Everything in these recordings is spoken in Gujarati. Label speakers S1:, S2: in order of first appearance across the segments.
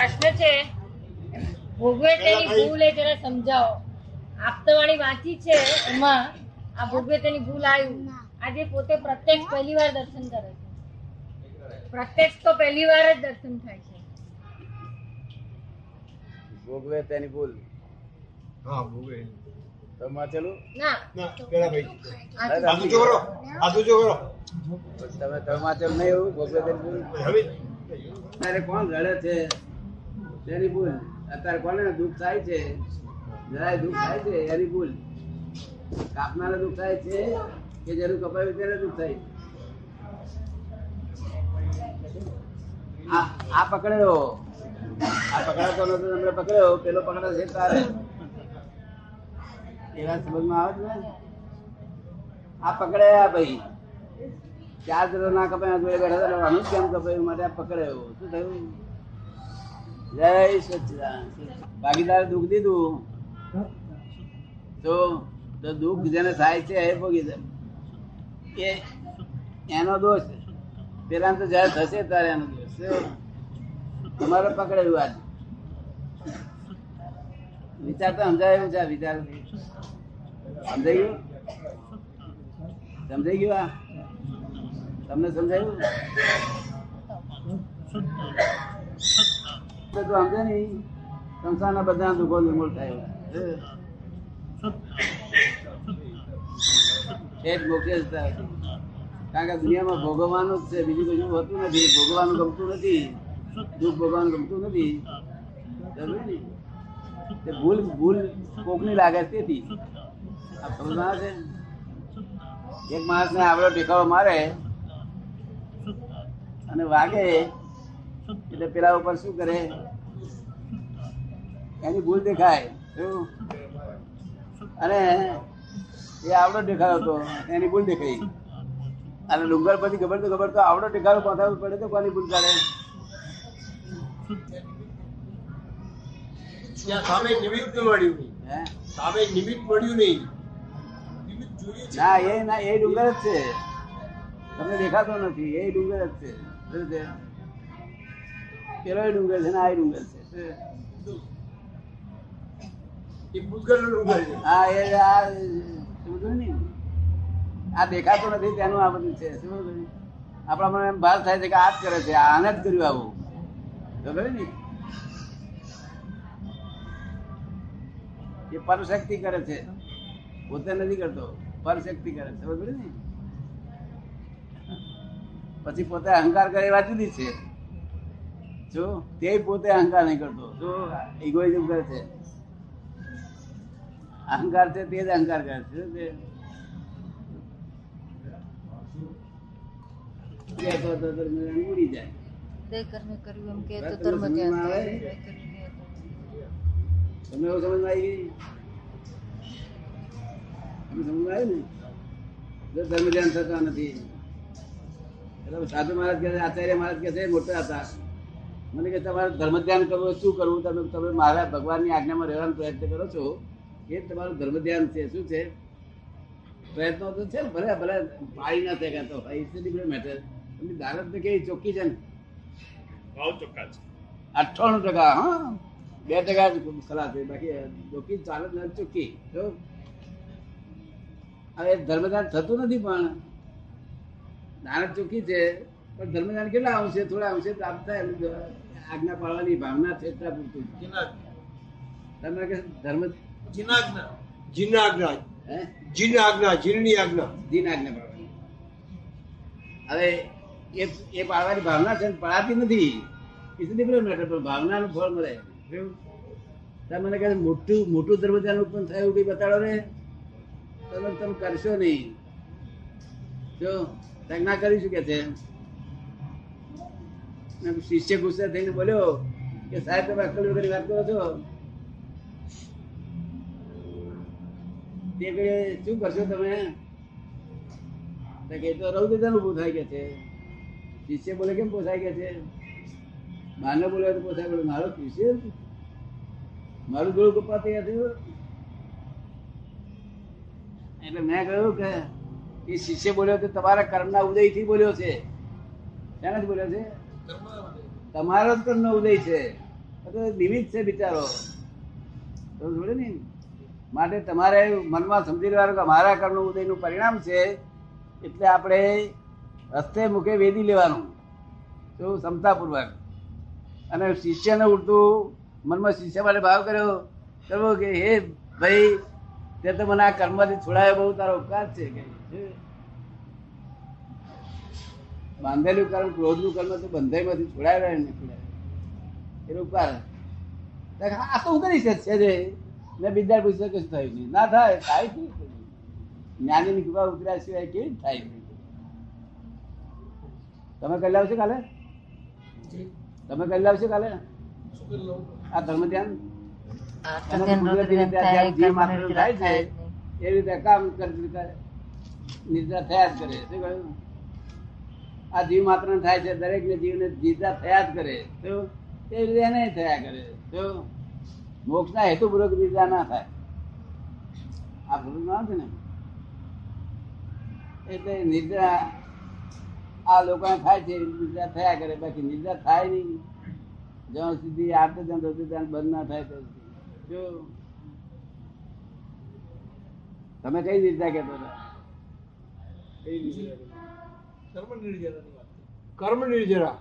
S1: પ્રશ્ન છે ભોગવે તેની ભૂલ એ જરા સમજાવો. આપતવાણી વાંચી છે એમાં આ ભોગવે તેની ભૂલ આવ્યું આજે પોતે પ્રત્યક્ષ પહેલી વાર દર્શન કરે છે. પ્રત્યક્ષ તો પહેલી વાર જ દર્શન થાય છે.
S2: ભોગવે તેની ભૂલ.
S3: હા ભોગવે.
S2: તમે તમે નહીં એવું? ભોગવે તેની ભૂલ?
S3: હવે.
S2: અત્યારે કોણ રડે છે? તેની ભૂલ. અત્યારે કોને દુઃખ થાય છે? જરાય દુઃખ થાય છે એની ભૂલ. કાપનારે દુઃખ થાય છે કે જેનું કપાયું ત્યારે દુઃખ થાય? આ પકડ્યો. આ પકડાતો નતો, તમને પકડ્યો. પેલો પકડે છે તારે. એવા સમજમાં આવે છે ને? આ પકડાયા ભાઈ. ચાર જરો ના કપાય બેઠા હતા કેમ કપાયું? માટે આ પકડાયો. શું થયું? જય સચિદાન ભાગીદાર દુઃખ દીધું? તો તો દુઃખ જેને થાય છે એ ભોગી એ, એનો દોષ પેલા તો જયારે થશે ત્યારે એનો દોષ? તમારે પકડેલું આજ. વિચાર તો સમજાય છે વિચાર. સમજાઈ ગયું? સમજાઈ ગયું આ? તમને સમજાયું? તો તું સમજે નહીં. સંસારના બધા દુઃખો નિર્મૂળ થાય. કારણ કે દુનિયામાં ભોગવવાનું જ છે. બીજું કશું હોતું નથી. ભોગવવાનું ગમતું નથી. દુઃખ ભોગવવાનું ગમતું નથી. તે ભૂલ ભૂલ કોકની લાગે તેથી. આ છે. એક માણસ ને આવડો ટેકાવો મારે અને વાગે એટલે પેલા ઉપર શું કરે? એની ભૂલ દેખાય. અને એ આવડો દેખાયો હતો. એની ભૂલ દેખાઈ. અને ડુંગર પછી ખબર તો ખબર તો આવડો દેખાડો પહોંચાડવો પડે તો કોની ભૂલ કાઢે
S3: સામે નિમિત્ત મળ્યું સામે નિમિત્ત મળ્યું નહીં. નિમિત્ત જોયું છે.
S2: ના એ ના એ ડુંગર જ છે. તમને દેખાતો નથી. એ ડુંગર જ છે? પેલો ડુંગર છે ને આ ડુંગર છે.
S3: એ
S2: હા આ સમજ્યું ને? આ દેખાતો નથી તેનું આ બધું છે. શું આપણા મને એમ ભાર થાય છે કે આ જ કરે છે આને જ કર્યું આવું. ખબર ને? એ પરશક્તિ કરે છે. પોતે નથી કરતો પરશક્તિ કરે છે. ને? પછી પોતે અહંકાર કરે એ વાત જુદી છે. જો તે પોતે અહંકાર નહીં કરતો. જો ઇગોઇઝમ કરે છે. અહંકાર છે તે જ અહંકાર કરે છે. ઉડી જાય.
S1: કે
S2: તમને એવું સમજમાં આવી આવ્યું ને? જો ધર્મ ધ્યાન થતા નથી. એટલે સાધુ મહારાજ કે આચાર્ય મહારાજ કહે છે મોટા હતા. મને કે તમારે ધર્મ ધ્યાન કરવું શું કરવું? તમે તમે મારા ભગવાનની આજ્ઞામાં રહેવાનો પ્રયત્ન કરો છો. એ તમારું ધર્મ ધ્યાન છે. શું છે? પ્રયત્નો તો છે ને ભલે ભલે પાડી ના થાય તો ઇટ્સ મેટર એમની દારત તો કેવી ચોખ્ખી છે ને?
S3: ભાવ ચોખ્ખા છે.
S2: અઠ્ઠાણું ટકા હા. બે ટકા ખરાબ છે. બાકી ચોખ્ખી ચાલે નથી ચોખ્ખી જો હવે ધર્મદાન થતું નથી પણ દાન ચોખ્ખી છે. પણ ધર્મદાન કેટલા અંશે થોડા અંશે પ્રાપ્ત થાય આજ્ઞા પાડવાની ભાવના છે એટલા પૂરતું. તમે કે ધર્મ
S3: જીનાજ્ઞા. જીનાજ્ઞા.
S2: હે?
S3: જીન આજ્ઞા.
S2: દિન પાડવાની હવે એ એ પાડવાની ભાવના છે પડાતી નથી. ઇટ્સ ડિફરન્ટ મેટર પણ ભાવનાનું ફળ મળે. તમે મને કહે મોટું મોટું મોટું ધર્મધ્યાન ઉત્પન્ન થયું કઈ બતાડો રે તમે તમે કરશો નહીં. જો ના કરી શું કે છે? શિષ્ય ગુસ્સે થઈને બોલ્યો કે સાહેબ, તમે અક્કલ વગર વાત કરો છો? તે ઘડીએ શું કરશો તમે? કે તો રૌદ્રદાન ઊભું થાય કે છે. શિષ્ય બોલે, કેમ પોસાય કે છે? માને બોલે તો પોસાય બોલે મારો શિષ્ય મારું ગળું કપાતી હતું એટલે મેં કહ્યું કે, એ શિષ્ય બોલ્યો તો તમારા કર્મના ઉદયથી બોલ્યો છે. શેનાથી બોલ્યો છે? તમારો જ કર્મનો ઉદય છે. નિમિત્ત છે બિચારો. જોડે ને? માટે તમારે મનમાં સમજી લેવાનું કે મારા કર્મનું ઉદયનું પરિણામ છે, એટલે આપણે હસ્તે મુખે વેદી લેવાનું. તો ક્ષમતાપૂર્વક. અને શિષ્યને ઉડતું, મનમાં શિષ્ય માટે ભાવ કર્યો. કરવો કે, હે ભાઈ, તે તો મને આ કર્મથી છોડાયો બહુ તારો ઉપકાર છે. કે બાંધેલું કર્મ ક્રોધનું કર્મ તો બંધાઈમાંથી છોડાય ને એનો ઉપકાર આ તો હું કરી શકશે જે. મેં બીજા પૂછ્યું કશું થયું નહીં? ના થાય થાય છે જ્ઞાનીની કૃપા ઉતર્યા સિવાય કેવી થાય? તમે કરી લાવશો કાલે? તમે કરી લાવશો કાલે?
S3: શું?
S2: આ ધર્મ ધ્યાન. એ રીતે કામ કરે નિદ્રા થયા જ કરે શું કહ્યું? આ જીવ માત્ર થાય છે દરેક ને જીવને જીતા થયા જ કરે. તો એ રીતે એને થયા કરે. તો મોક્ષ ના હેતુપૂર્વક નિદ્રા ના થાય. આ ભૂલ ના છે ને. એટલે નિદ્રા આ લોકોને થાય છે, નિદ્રા થયા કરે. બાકી નિદ્રા થાય નહીં. જ્યાં સુધી આર્ત ત્યાં ધોતું ત્યાં બંધ ના થાય તો જો તમે કઈ નિદ્રા કહેતો હતા?
S3: કર્મ નિર્જરા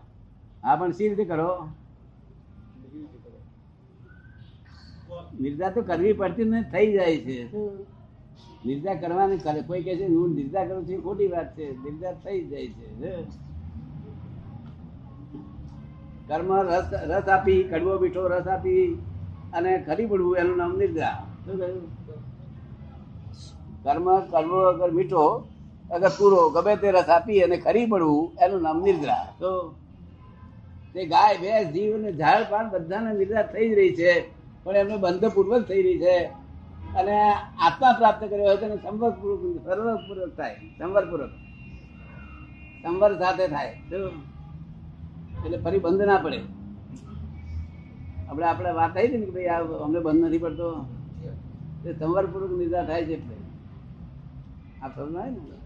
S2: હા પણ સી રીતે કરો? નિર્જા તો કરવી પડતી ને થઈ જાય છે. શું? નિર્જા કરવાની કરે. કોઈ કહે છે હું નિર્જા કરું છું ખોટી વાત છે. નિર્જા થઈ જાય છે? કર્મ રસ રસ આપી કડવો મીઠો રસ આપી અને ખરી પડવું એનું નામ નિર્જા શું કહ્યું? કર્મ કડવો અગર મીઠો અગર પૂરો ગમે તે રસ આપી અને ખરી પડવું એનું નામ નિર્દ્રા તો તે ગાય, ભેંસ, જીવ અને ઝાડ પાન બધાને નિર્દ્રા થઈ જ રહી છે. પણ એમને બંધ પૂર્વક થઈ રહી છે. અને આત્મા પ્રાપ્ત કર્યો હોય તો સંવર પૂર્વક સર્વપૂર્વક થાય. સંવર પૂર્વક સંવર સાથે થાય. એટલે ફરી બંધ ના પડે. આપણે આપણે વાત થઈ હતી ને કે ભાઈ આ અમને બંધ નથી પડતો? તે સંવર પૂર્વક નિદ્રા થાય છે આ સમજાય ને?